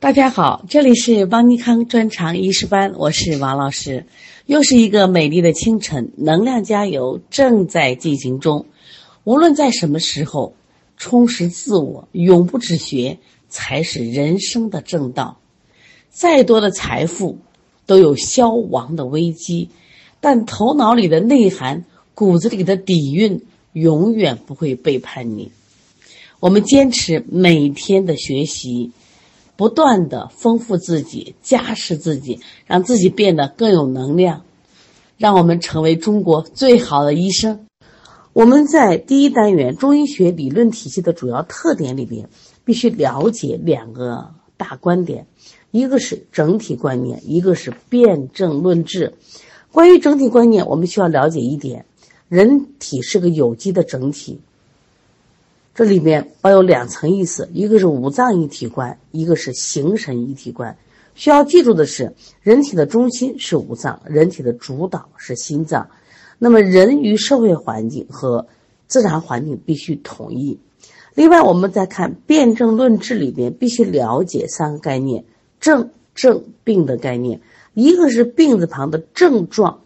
大家好，这里是邦尼康专场医师班，我是王老师。又是一个美丽的清晨，能量加油正在进行中。无论在什么时候，充实自我，永不止学，才是人生的正道。再多的财富，都有消亡的危机，但头脑里的内涵、骨子里的底蕴，永远不会背叛你。我们坚持每天的学习。不断的丰富自己，加持自己，让自己变得更有能量，让我们成为中国最好的医生。我们在第一单元中医学理论体系的主要特点里边，必须了解两个大观点，一个是整体观念，一个是辩证论治。关于整体观念，我们需要了解一点：人体是个有机的整体。这里面包有两层意思，一个是五脏一体观，一个是形神一体观。需要记住的是，人体的中心是五脏，人体的主导是心脏。那么，人与社会环境和自然环境必须统一。另外，我们再看辩证论治里边，必须了解三个概念：症、症、病的概念。一个是病字旁的症状，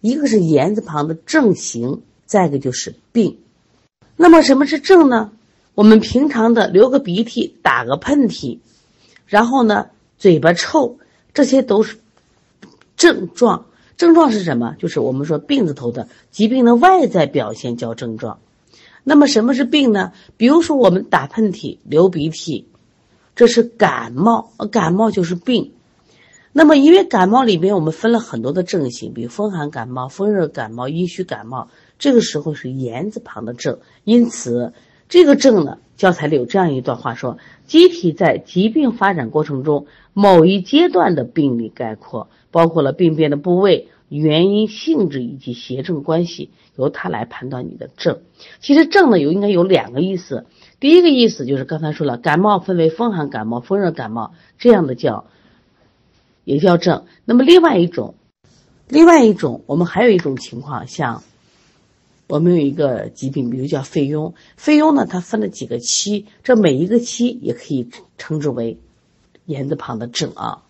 一个是言字旁的症型，再一个就是病。那么，什么是症呢？我们平常的流个鼻涕、打个喷嚏，然后呢，嘴巴臭，这些都是症状。症状是什么？就是我们说病字头的疾病的外在表现叫症状。那么什么是病呢？比如说我们打喷嚏、流鼻涕，这是感冒，感冒就是病。那么因为感冒里边我们分了很多的症型，比如风寒感冒、风热感冒、阴虚感冒，这个时候是言字旁的症，因此。这个症呢，教材里有这样一段话说：机体在疾病发展过程中某一阶段的病理概括，包括了病变的部位、原因、性质以及邪正关系，由它来判断你的症。其实症呢有应该有两个意思，第一个意思就是刚才说了，感冒分为风寒感冒、风热感冒，这样的叫也叫症。那么另外一种，另外一种，我们还有一种情况，像。我们有一个疾病，比如叫肺痈。肺痈呢，它分了几个期，这每一个期也可以称之为言字旁的症啊。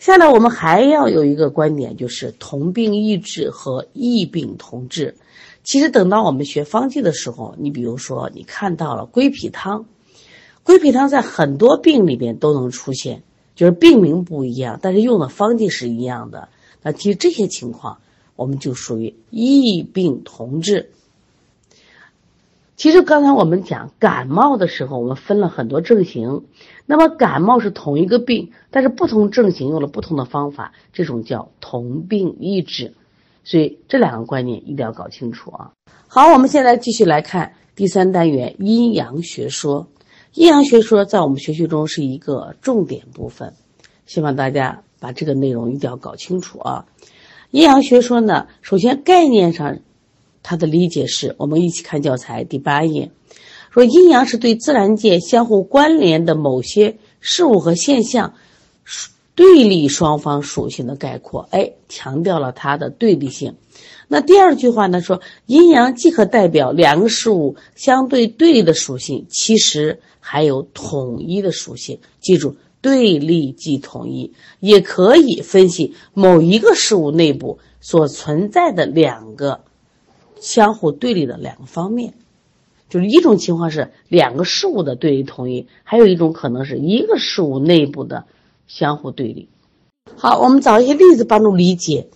下来我们还要有一个观点，就是同病异治和异病同治。其实等到我们学方剂的时候，你比如说你看到了归脾汤，归脾汤在很多病里边都能出现，就是病名不一样，但是用的方剂是一样的。那其实这些情况。我们就属于异病同治。其实刚才我们讲感冒的时候，我们分了很多症型。那么感冒是同一个病，但是不同症型用了不同的方法，这种叫同病异治。所以这两个观念一定要搞清楚啊。好，我们现在继续来看第三单元阴阳学说。阴阳学说在我们学习中是一个重点部分，希望大家把这个内容一定要搞清楚啊。阴阳学说呢，首先概念上，它的理解是我们一起看教材第八页，说阴阳是对自然界相互关联的某些事物和现象，对立双方属性的概括。哎，强调了它的对立性。那第二句话呢，说阴阳既可代表两个事物相对对立的属性，其实还有统一的属性。记住。对立即统一，也可以分析某一个事物内部所存在的两个相互对立的两个方面，就是一种情况是两个事物的对立统一，还有一种可能是一个事物内部的相互对立。好，我们找一些例子帮助理解。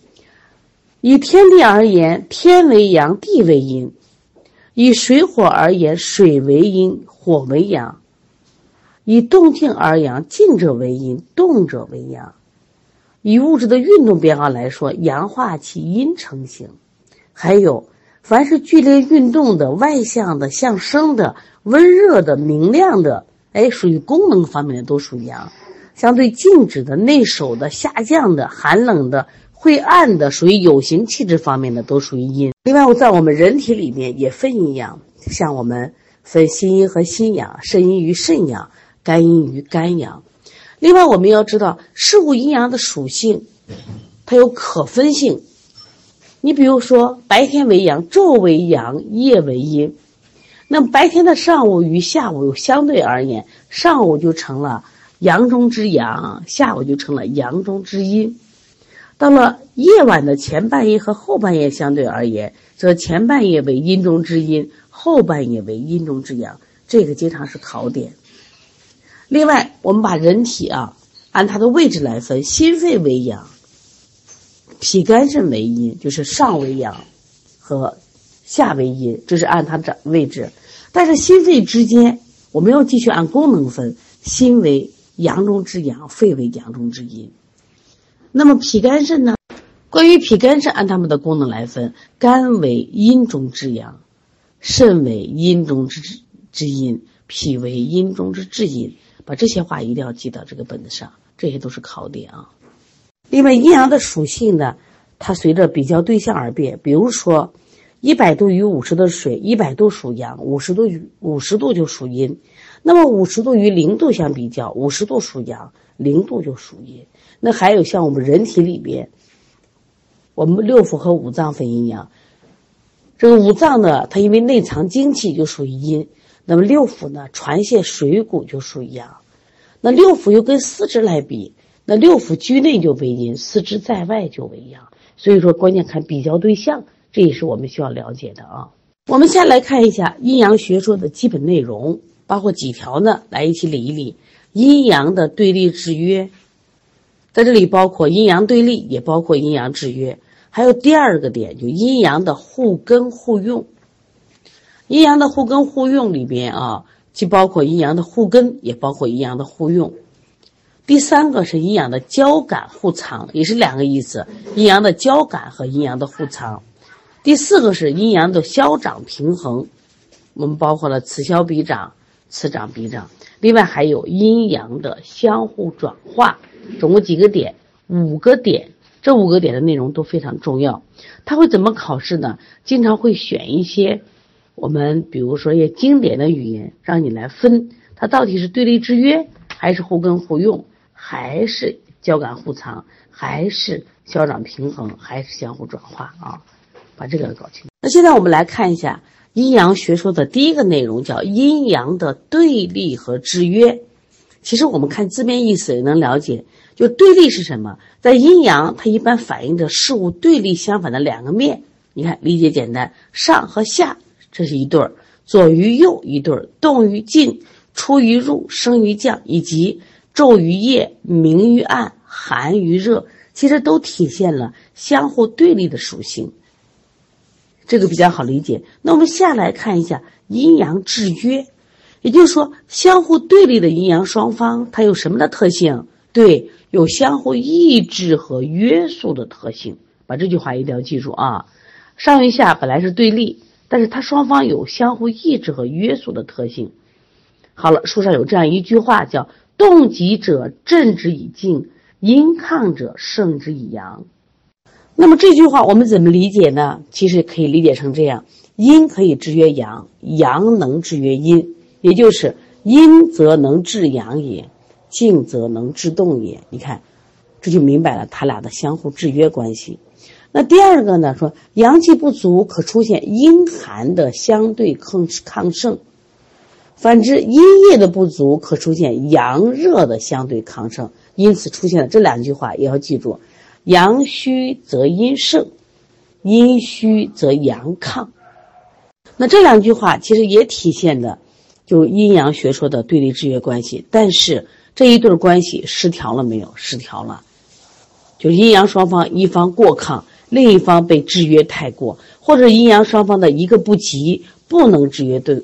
以天地而言，天为阳，地为阴；以水火而言，水为阴，火为阳。以动静而阳，静者为阴，动者为阳。以物质的运动变化来说，阳化其阴成形。还有，凡是剧烈运动的、外向的、向生的、温热的、明亮的，哎，属于功能方面的都属于阳；相对静止的、内守的、下降的、寒冷的、晦暗的，属于有形气质方面的都属于阴。另外，我在我们人体里面也分阴阳，像我们分心阴和心阳，肾阴与肾阳。肝阴与肝阳，另外我们要知道事物阴阳的属性，它有可分性。你比如说，白天为阳，昼为阳，夜为阴。那么白天的上午与下午相对而言，上午就成了阳中之阳，下午就成了阳中之阴。到了夜晚的前半夜和后半夜相对而言，则前半夜为阴中之阴，后半夜为阴中之阳。这个经常是考点。另外，我们把人体啊按它的位置来分，心肺为阳，脾肝肾为阴，就是上为阳和下为阴，这是按它的位置。但是心肺之间，我们要继续按功能分，心为阳中之阳，肺为阳中之阴。那么脾肝肾呢？关于脾肝肾，按他们的功能来分，肝为阴中之阳，肾为阴中之之阴，脾为阴中之至阴。把这些话一定要记到这个本子上，这些都是考点啊。另外，阴阳的属性呢，它随着比较对象而变。比如说，一百度与五十度水，一百度属阳，五十度与五十度就属阴。那么五十度与零度相比较，五十度属阳，零度就属阴。那还有像我们人体里边，我们六腑和五脏分阴阳。这个五脏呢，它因为内藏精气，就属于阴；那么六腑呢，传泄水谷，就属阳。那六腑又跟四肢来比，那六腑居内就为阴，四肢在外就为阳。所以说，关键看比较对象，这也是我们需要了解的啊。我们先来看一下阴阳学说的基本内容，包括几条呢？来一起理一理阴阳的对立制约。在这里包括阴阳对立，也包括阴阳制约，还有第二个点，就阴阳的互根互用。阴阳的互根互用里边啊，既包括阴阳的互根，也包括阴阳的互用。第三个是阴阳的交感互藏，也是两个意思：阴阳的交感和阴阳的互藏。第四个是阴阳的消长平衡，我们包括了此消彼长，此长彼长。另外还有阴阳的相互转化。总共几个点？五个点。这五个点的内容都非常重要。他会怎么考试呢？经常会选一些我们比如说一些经典的语言，让你来分它到底是对立制约，还是互根互用，还是交感互藏，还是消长平衡，还是相互转化啊？把这个搞清。那现在我们来看一下阴阳学说的第一个内容，叫阴阳的对立和制约。其实我们看字面意思也能了解，就对立是什么？在阴阳，它一般反映着事物对立相反的两个面。你看，理解简单，上和下这是一对儿，左与右一对儿，动与静，出与入，升与降，以及昼与夜，明与暗，寒与热，其实都体现了相互对立的属性。这个比较好理解。那我们下来看一下阴阳制约。也就是说，相互对立的阴阳双方，它有什么的特性？对，有相互抑制和约束的特性。把这句话一定要记住啊！上与下本来是对立，但是它双方有相互抑制和约束的特性。好了，书上有这样一句话，叫“动极者正之以静，阴亢者胜之以阳”。那么这句话我们怎么理解呢？其实可以理解成这样：阴可以制约阳，阳能制约阴。也就是阴则能制阳也，静则能制动也。你看，这就明白了他俩的相互制约关系。那第二个呢？说阳气不足，可出现阴寒的相对抗抗盛；反之，阴液的不足，可出现阳热的相对抗盛。因此，出现了这两句话，也要记住：阳虚则阴盛，阴虚则阳亢。那这两句话其实也体现的。就阴阳学说的对立制约关系，但是这一对关系失调了没有？失调了，就阴阳双方一方过亢，另一方被制约太过，或者阴阳双方的一个不及，不能制约对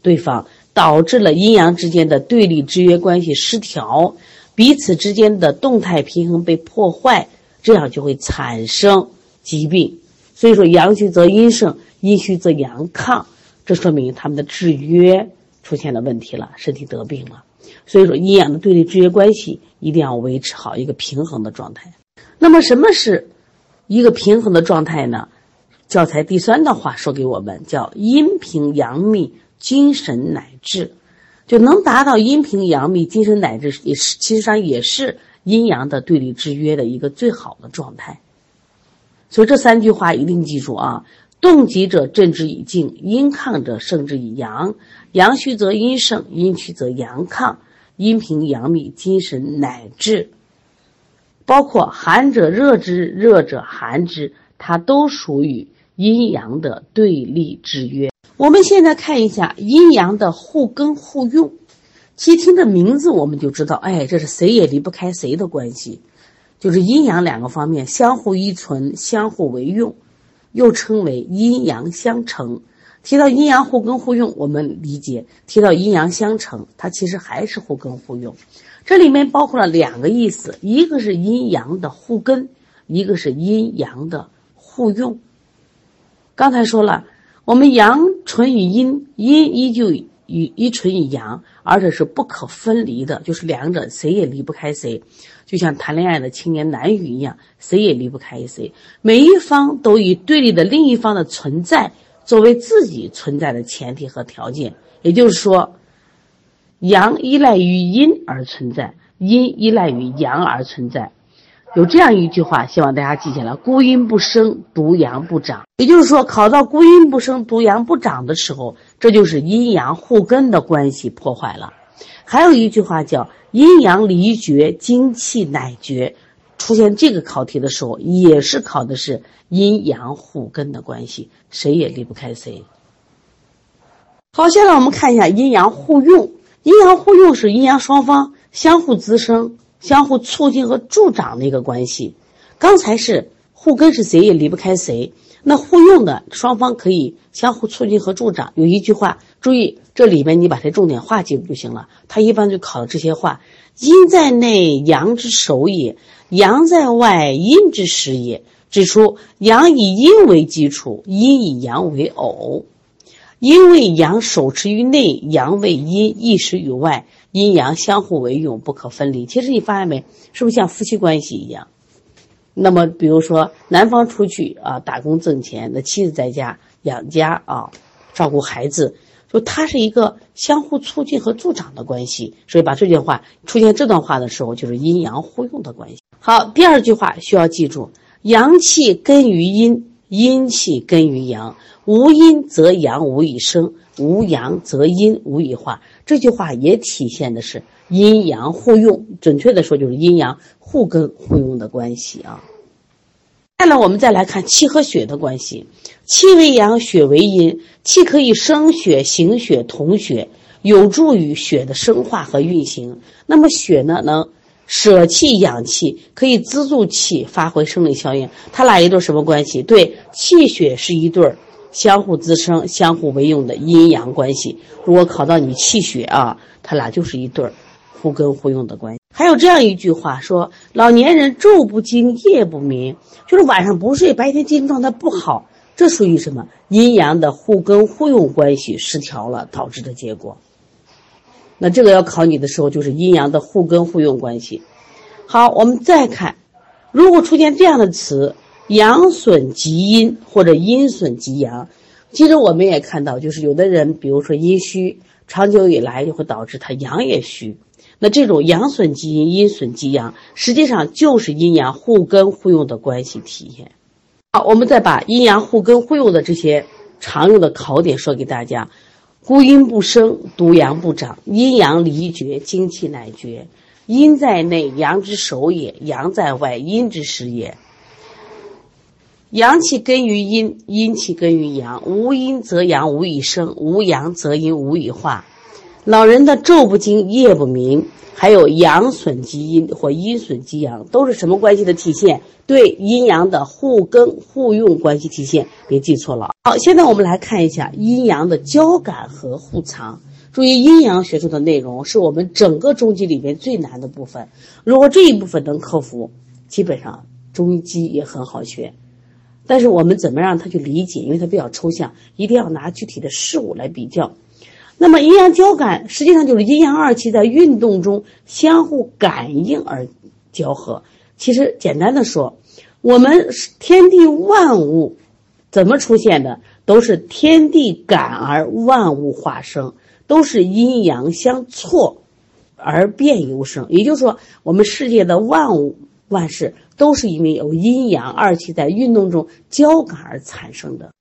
对方，导致了阴阳之间的对立制约关系失调，彼此之间的动态平衡被破坏，这样就会产生疾病。所以说，阳虚则阴盛，阴虚则阳亢，这说明他们的制约。出现了问题了，身体得病了，所以说阴阳的对立制约关系一定要维持好一个平衡的状态。那么什么是一个平衡的状态呢？教材第三段话说给我们，叫阴平阳秘，精神乃至，就能达到阴平阳秘，精神乃至，也是其实上也是阴阳的对立制约的一个最好的状态。所以这三句话一定记住啊。动极者镇之以静，阴亢者胜之以阳。阳虚则阴盛，阴虚则阳亢。阴平阳秘，精神乃至包括寒者热之，热者寒之，它都属于阴阳的对立制约。我们现在看一下阴阳的互根互用，其实听这名字我们就知道，哎，这是谁也离不开谁的关系，就是阴阳两个方面相互依存、相互为用，又称为阴阳相成。提到阴阳互根互用，我们理解；提到阴阳相成，它其实还是互根互用。这里面包括了两个意思，一个是阴阳的互根，一个是阴阳的互用。刚才说了，我们阳存于阴，阴依旧与依存于阳，而且是不可分离的，就是两者谁也离不开谁，就像谈恋爱的青年男女一样，谁也离不开谁，每一方都以对立的另一方的存在作为自己存在的前提和条件，也就是说。阳依赖于阴而存在，阴依赖于阳而存在。有这样一句话，希望大家记下来：孤阴不生，独阳不长。也就是说，考到孤阴不生，独阳不长的时候，这就是阴阳互根的关系破坏了。还有一句话叫“阴阳离绝，精气乃绝”。出现这个考题的时候，也是考的是阴阳互根的关系，谁也离不开谁。好，现在我们看一下阴阳互用。阴阳互用是阴阳双方相互滋生、相互促进和助长的一个关系。刚才是互根是谁也离不开谁，那互用的双方可以相互促进和助长。有一句话，注意这里面你把它重点话记住就行了。它一般就考这些话：阴在内，阳之首也；阳在外，阴之始也。指出阳以阴为基础，阴以阳为偶。因为阳手持于内，阳为阴意识于外，阴阳相互为用，不可分离。其实你发现没，是不是像夫妻关系一样？那么，比如说男方出去啊打工挣钱，那妻子在家养家啊，照顾孩子，就它是一个相互促进和助长的关系。所以把这句话出现这段话的时候，就是阴阳互用的关系。好，第二句话需要记住：阳气根于阴，阴气根于阳。无阴则阳无以生，无阳则阴无以化。这句话也体现的是阴阳互用，准确的说就是阴阳互根互用的关系啊。再来，我们再来看气和血的关系。气为阳，血为阴。气可以生血、行血、统血，有助于血的生化和运行。那么血呢，能舍气养气，可以资助气发挥生理效应。它俩一对什么关系？对，气血是一对儿。相互滋生、相互为用的阴阳关系。如果考到你气血啊，他俩就是一对儿，互根互用的关系。还有这样一句话说：“老年人昼不惊，夜不眠，就是晚上不睡，白天精神状态不好，这属于什么？阴阳的互根互用关系失调了导致的结果。那这个要考你的时候，就是阴阳的互根互用关系。好，我们再看，如果出现这样的词。阳损及阴，或者阴损及阳。其实我们也看到，就是有的人，比如说阴虚，长久以来就会导致他阳也虚。那这种阳损及阴，阴损及阳，实际上就是阴阳互根互用的关系体现。好，我们再把阴阳互根互用的这些常用的考点说给大家：孤阴不生，独阳不长；阴阳离绝，精气乃绝。阴在内，阳之首也；阳在外，阴之始也。阳气根于阴，阴气根于阳。无阴则阳无以生，无阳则阴无以化。老人的昼不惊，夜不眠，还有阳损及阴或阴损及阳，都是什么关系的体现？对阴阳的互根互用关系体现。别记错了。好，现在我们来看一下阴阳的交感和互藏。注意，阴阳学说的内容是我们整个中医里面最难的部分。如果这一部分能克服，基本上中医也很好学。但是我们怎么让他去理解？因为它比较抽象，一定要拿具体的事物来比较。那么阴阳交感实际上就是阴阳二气在运动中相互感应而交合。其实简单的说，我们天地万物怎么出现的，都是天地感而万物化生，都是阴阳相错而变由生。也就是说，我们世界的万物。万事都是因为有阴阳二气在运动中交感而产生的。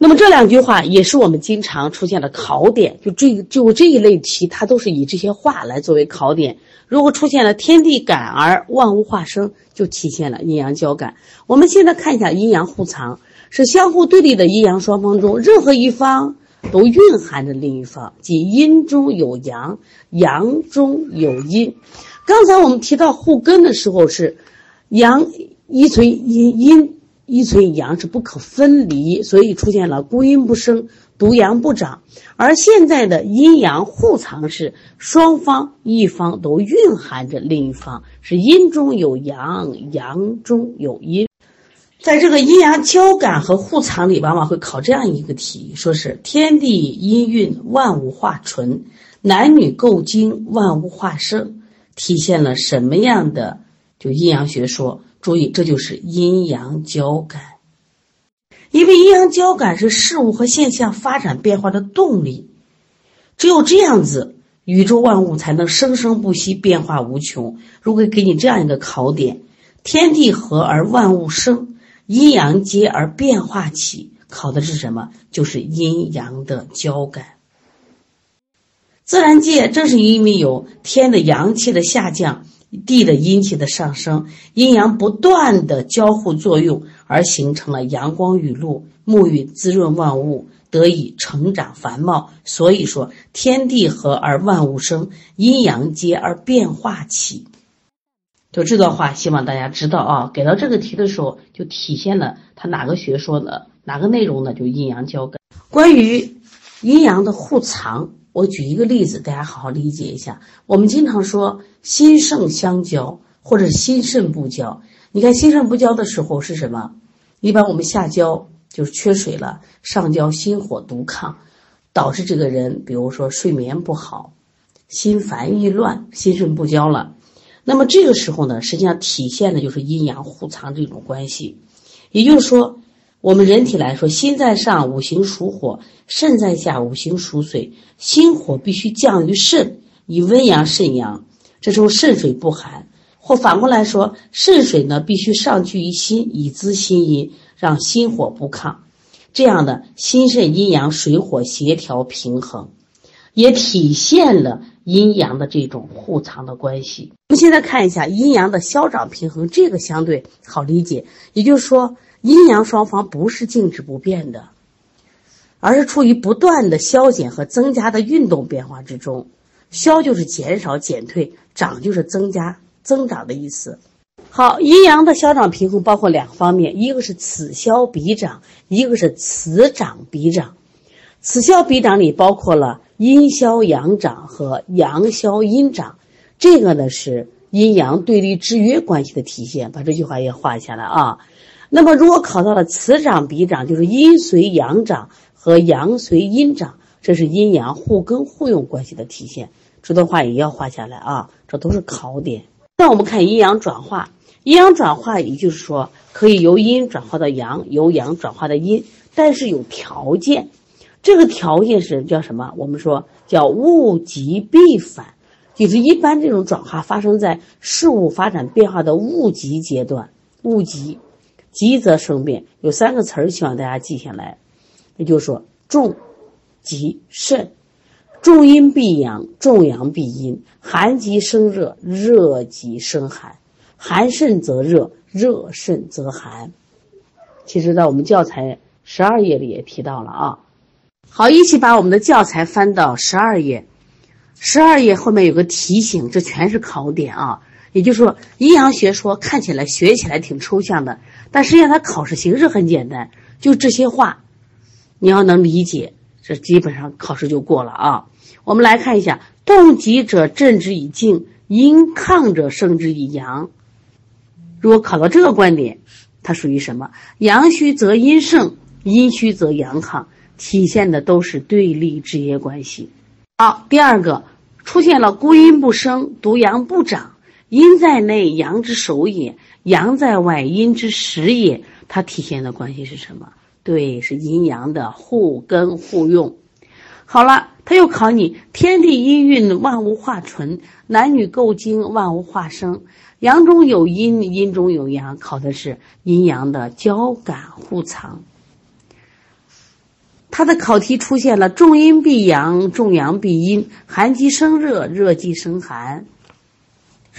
那么这两句话也是我们经常出现的考点，就这就这一类题，它都是以这些话来作为考点。如果出现了天地感而万物化生，就体现了阴阳交感。我们现在看一下阴阳互藏，是相互对立的阴阳双方中，任何一方都蕴含着另一方，即阴中有阳，阳中有阴。刚才我们提到互根的时候，是阳依存阴阴。一存阳是不可分离，所以出现了孤阴不生，独阳不长。而现在的阴阳互藏是双方一方都蕴含着另一方，是阴中有阳，阳中有阴。在这个阴阳交感和互藏里，往往会考这样一个题，说是天地阴运，万物化纯；男女构精，万物化生，体现了什么样的就阴阳学说？注意，这就是阴阳交感。因为阴阳交感是事物和现象发展变化的动力，只有这样子，宇宙万物才能生生不息，变化无穷。如果给你这样一个考点：天地合而万物生，阴阳接而变化起，考的是什么？就是阴阳的交感。自然界正是因为有天的阳气的下降。地的阴气的上升，阴阳不断的交互作用，而形成了阳光雨露，沐浴滋润万物，得以成长繁茂。所以说，天地合而万物生，阴阳接而变化起。就这段话，希望大家知道啊。给到这个题的时候，就体现了它哪个学说呢？哪个内容呢？就阴阳交感。关于阴阳的互藏。我举一个例子，大家好好理解一下。我们经常说心肾相交，或者心肾不交。你看心肾不交的时候是什么？一般我们下焦就是缺水了，上焦心火独亢，导致这个人，比如说睡眠不好，心烦意乱，心肾不交了。那么这个时候呢，实际上体现的就是阴阳互藏这种关系，也就是说。我们人体来说，心在上，五行属火；肾在下，五行属水。心火必须降于肾，以温阳肾阳。这时候肾水不寒，或反过来说，肾水呢必须上聚于心，以滋心阴，让心火不亢。这样的心肾阴阳水火协调平衡，也体现了阴阳的这种互藏的关系。我们现在看一下阴阳的消长平衡，这个相对好理解，也就是说。阴阳双方不是静止不变的，而是处于不断的消减和增加的运动变化之中。消就是减少、减退；长就是增加、增长的意思。好，阴阳的消长平衡包括两方面，一个是此消彼长，一个是此长彼长。此消彼长里包括了阴消阳长和阳消阴长，这个呢是阴阳对立制约关系的体现。把这句话也画下来啊。那么，如果考到了此长彼长，就是阴随阳长和阳随阴长，这是阴阳互根互用关系的体现。这段话也要画下来啊，这都是考点。那我们看阴阳转化，阴阳转化也就是说可以由阴转化到阳，由阳转化到阴，但是有条件。这个条件是叫什么？我们说叫物极必反，就是一般这种转化发生在事物发展变化的物极阶段，物极。急则生变，有三个词儿，希望大家记下来。也就是说，重、急、肾。重阴必阳，重阳必阴。寒极生热，热极生寒。寒甚则热，热甚则寒。其实，在我们教材十二页里也提到了啊。好，一起把我们的教材翻到十二页。十二页后面有个提醒，这全是考点啊。也就是说，阴阳学说看起来学起来挺抽象的。但实际上，它考试形式很简单，就这些话，你要能理解，这基本上考试就过了啊。我们来看一下：动极者振之以静，阴亢者生之以阳。如果考到这个观点，它属于什么？阳虚则阴盛，阴虚则阳亢，体现的都是对立制约关系。好，第二个出现了孤阴不生，独阳不长，阴在内，阳之首也。阳在外，阴之实也。它体现的关系是什么？对，是阴阳的互根互用。好了，他又考你：天地阴运，万物化纯；男女构精，万物化生。阳中有阴，阴中有阳，考的是阴阳的交感互藏。它的考题出现了重阴必阳，重阳必阴，寒极生热，热极生寒，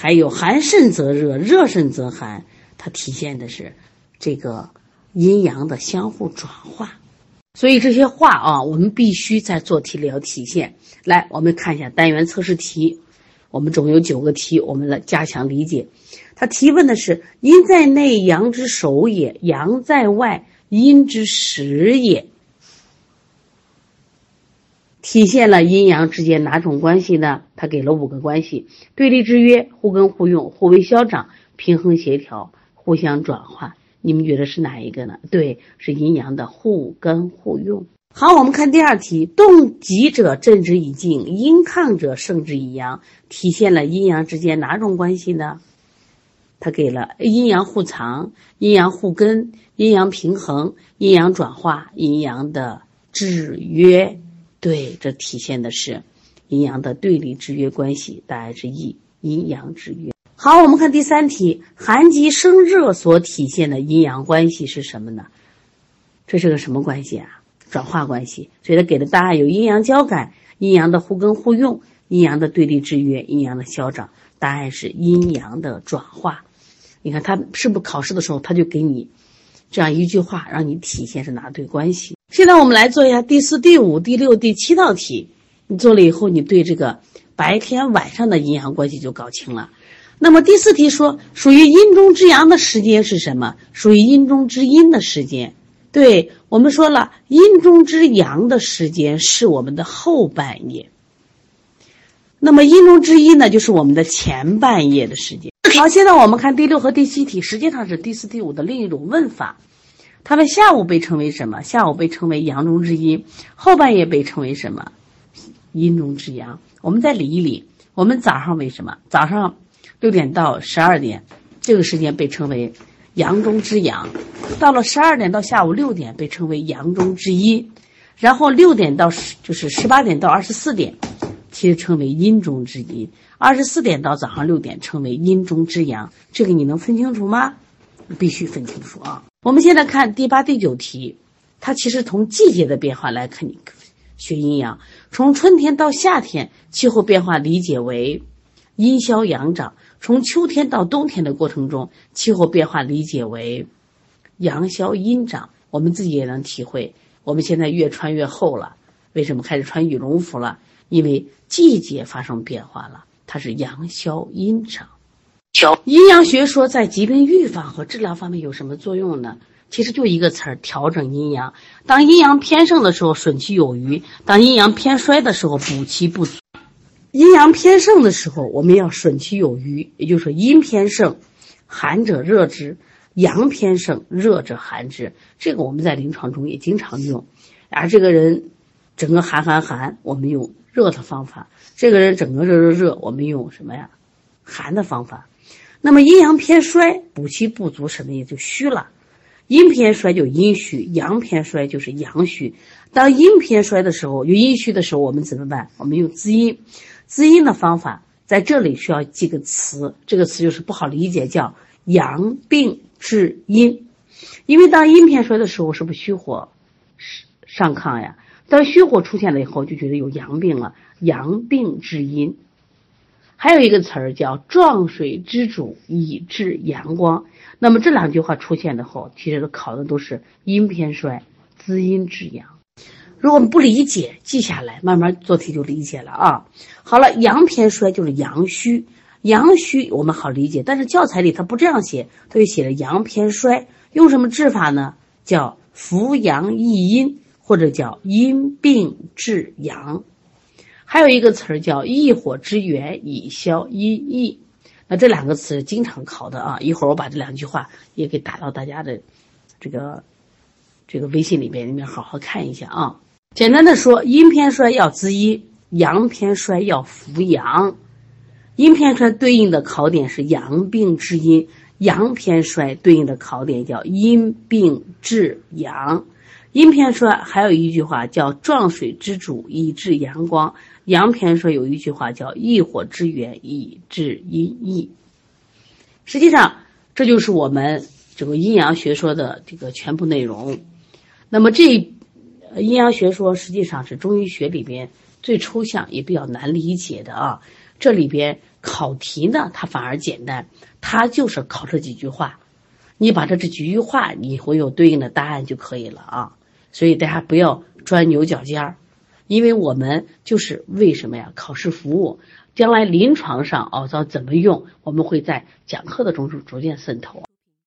还有寒甚则热，热甚则寒。它体现的是这个阴阳的相互转化。所以这些话啊，我们必须在做题里要体现。来，我们看一下单元测试题，我们总有九个题，我们来加强理解。他提问的是：阴在内，阳之首也；阳在外，阴之始也。体现了阴阳之间哪种关系呢？他给了五个关系：对立制约、互根互用、互为消长、平衡协调、互相转化。你们觉得是哪一个呢？对，是阴阳的互根互用。好，我们看第二题：动极者正之以静，阴亢者胜之以阳。体现了阴阳之间哪种关系呢？他给了阴阳互藏、阴阳互根、阴阳平衡、阴阳转化、阴阳的制约。对，这体现的是阴阳的对立制约关系。答案是 E，阴阳制约。好，我们看第三题，寒极生热所体现的阴阳关系是什么呢？这是个什么关系啊？转化关系。所以他给的答案有阴阳交感、阴阳的互根互用、阴阳的对立制约、阴阳的消长。答案是阴阳的转化。你看他是不是考试的时候他就给你这样一句话，让你体现是哪对关系？现在我们来做一下第四、第五、第六、第七道题。你做了以后，你对这个白天晚上的阴阳关系就搞清了。那么第四题说，属于阴中之阳的时间是什么？属于阴中之阴的时间。对我们说了，阴中之阳的时间是我们的后半夜。那么阴中之阴呢，就是我们的前半夜的时间。好，现在我们看第六和第七题，实际上是第四、第五的另一种问法。他们下午被称为什么？下午被称为阳中之阴，后半夜被称为什么？阴中之阳。我们再理一理，我们早上为什么？早上六点到十二点，这个时间被称为阳中之阳；到了十二点到下午六点，被称为阳中之阴；然后六点到十就是十八点到二十四点，其实称为阴中之阴；二十四点到早上六点，称为阴中之阳。这个你能分清楚吗？必须分清楚啊！我们现在看第八、第九题，它其实从季节的变化来看，你学阴阳。从春天到夏天，气候变化理解为阴消阳长；从秋天到冬天的过程中，气候变化理解为阳消阴长。我们自己也能体会，我们现在越穿越厚了，为什么开始穿羽绒服了？因为季节发生变化了，它是阳消阴长。阴阳学说在疾病预防和治疗方面有什么作用呢？其实就一个词儿：调整阴阳。当阴阳偏盛的时候，损其有余；当阴阳偏衰的时候，补其不足。阴阳偏盛的时候，我们要损其有余，也就是说，阴偏盛，寒者热之；阳偏盛，热者寒之。这个我们在临床中也经常用。而这个人整个寒寒寒，我们用热的方法；这个人整个热热热，我们用什么呀？寒的方法。那么阴阳偏衰，补气不足，什么意思？就虚了。阴偏衰就阴虚，阳偏衰就是阳虚。当阴偏衰的时候，有阴虚的时候，我们怎么办？我们用滋阴。滋阴的方法在这里需要记个词，这个词就是不好理解，叫阳病治阴。因为当阴偏衰的时候，是不是虚火上亢呀？当虚火出现了以后，就觉得有阳病了，阳病治阴。还有一个词儿叫“壮水之主以治阳光”。那么这两句话出现的后，其实考的都是阴偏衰，滋阴治阳。如果我们不理解，记下来，慢慢做题就理解了啊。好了，阳偏衰就是阳虚，阳虚我们好理解，但是教材里它不这样写，它就写了阳偏衰。用什么治法呢？叫扶阳益阴，或者叫阴病治阳。还有一个词儿叫“益火之源，以消阴翳”，那这两个词经常考的啊。一会儿我把这两句话也给打到大家的这个这个微信里边，你们好好看一下啊。简单的说，阴偏衰要滋阴，阳偏衰要扶阳。阴偏衰对应的考点是阳病治阴，阳偏衰对应的考点叫阴病治阳。阴偏说还有一句话叫“壮水之主，以治阳光”。阳偏说有一句话叫“益火之源，以治阴翳”。实际上，这就是我们这个阴阳学说的这个全部内容。那么这阴阳学说实际上是中医学里边最抽象也比较难理解的啊。这里边考题呢，它反而简单，它就是考这几句话，你把这这几句话，你会有对应的答案就可以了啊。所以大家不要钻牛角尖儿，因为我们就是为什么呀？考试服务，将来临床上哦，知道怎么用，我们会在讲课的中逐逐渐渗透。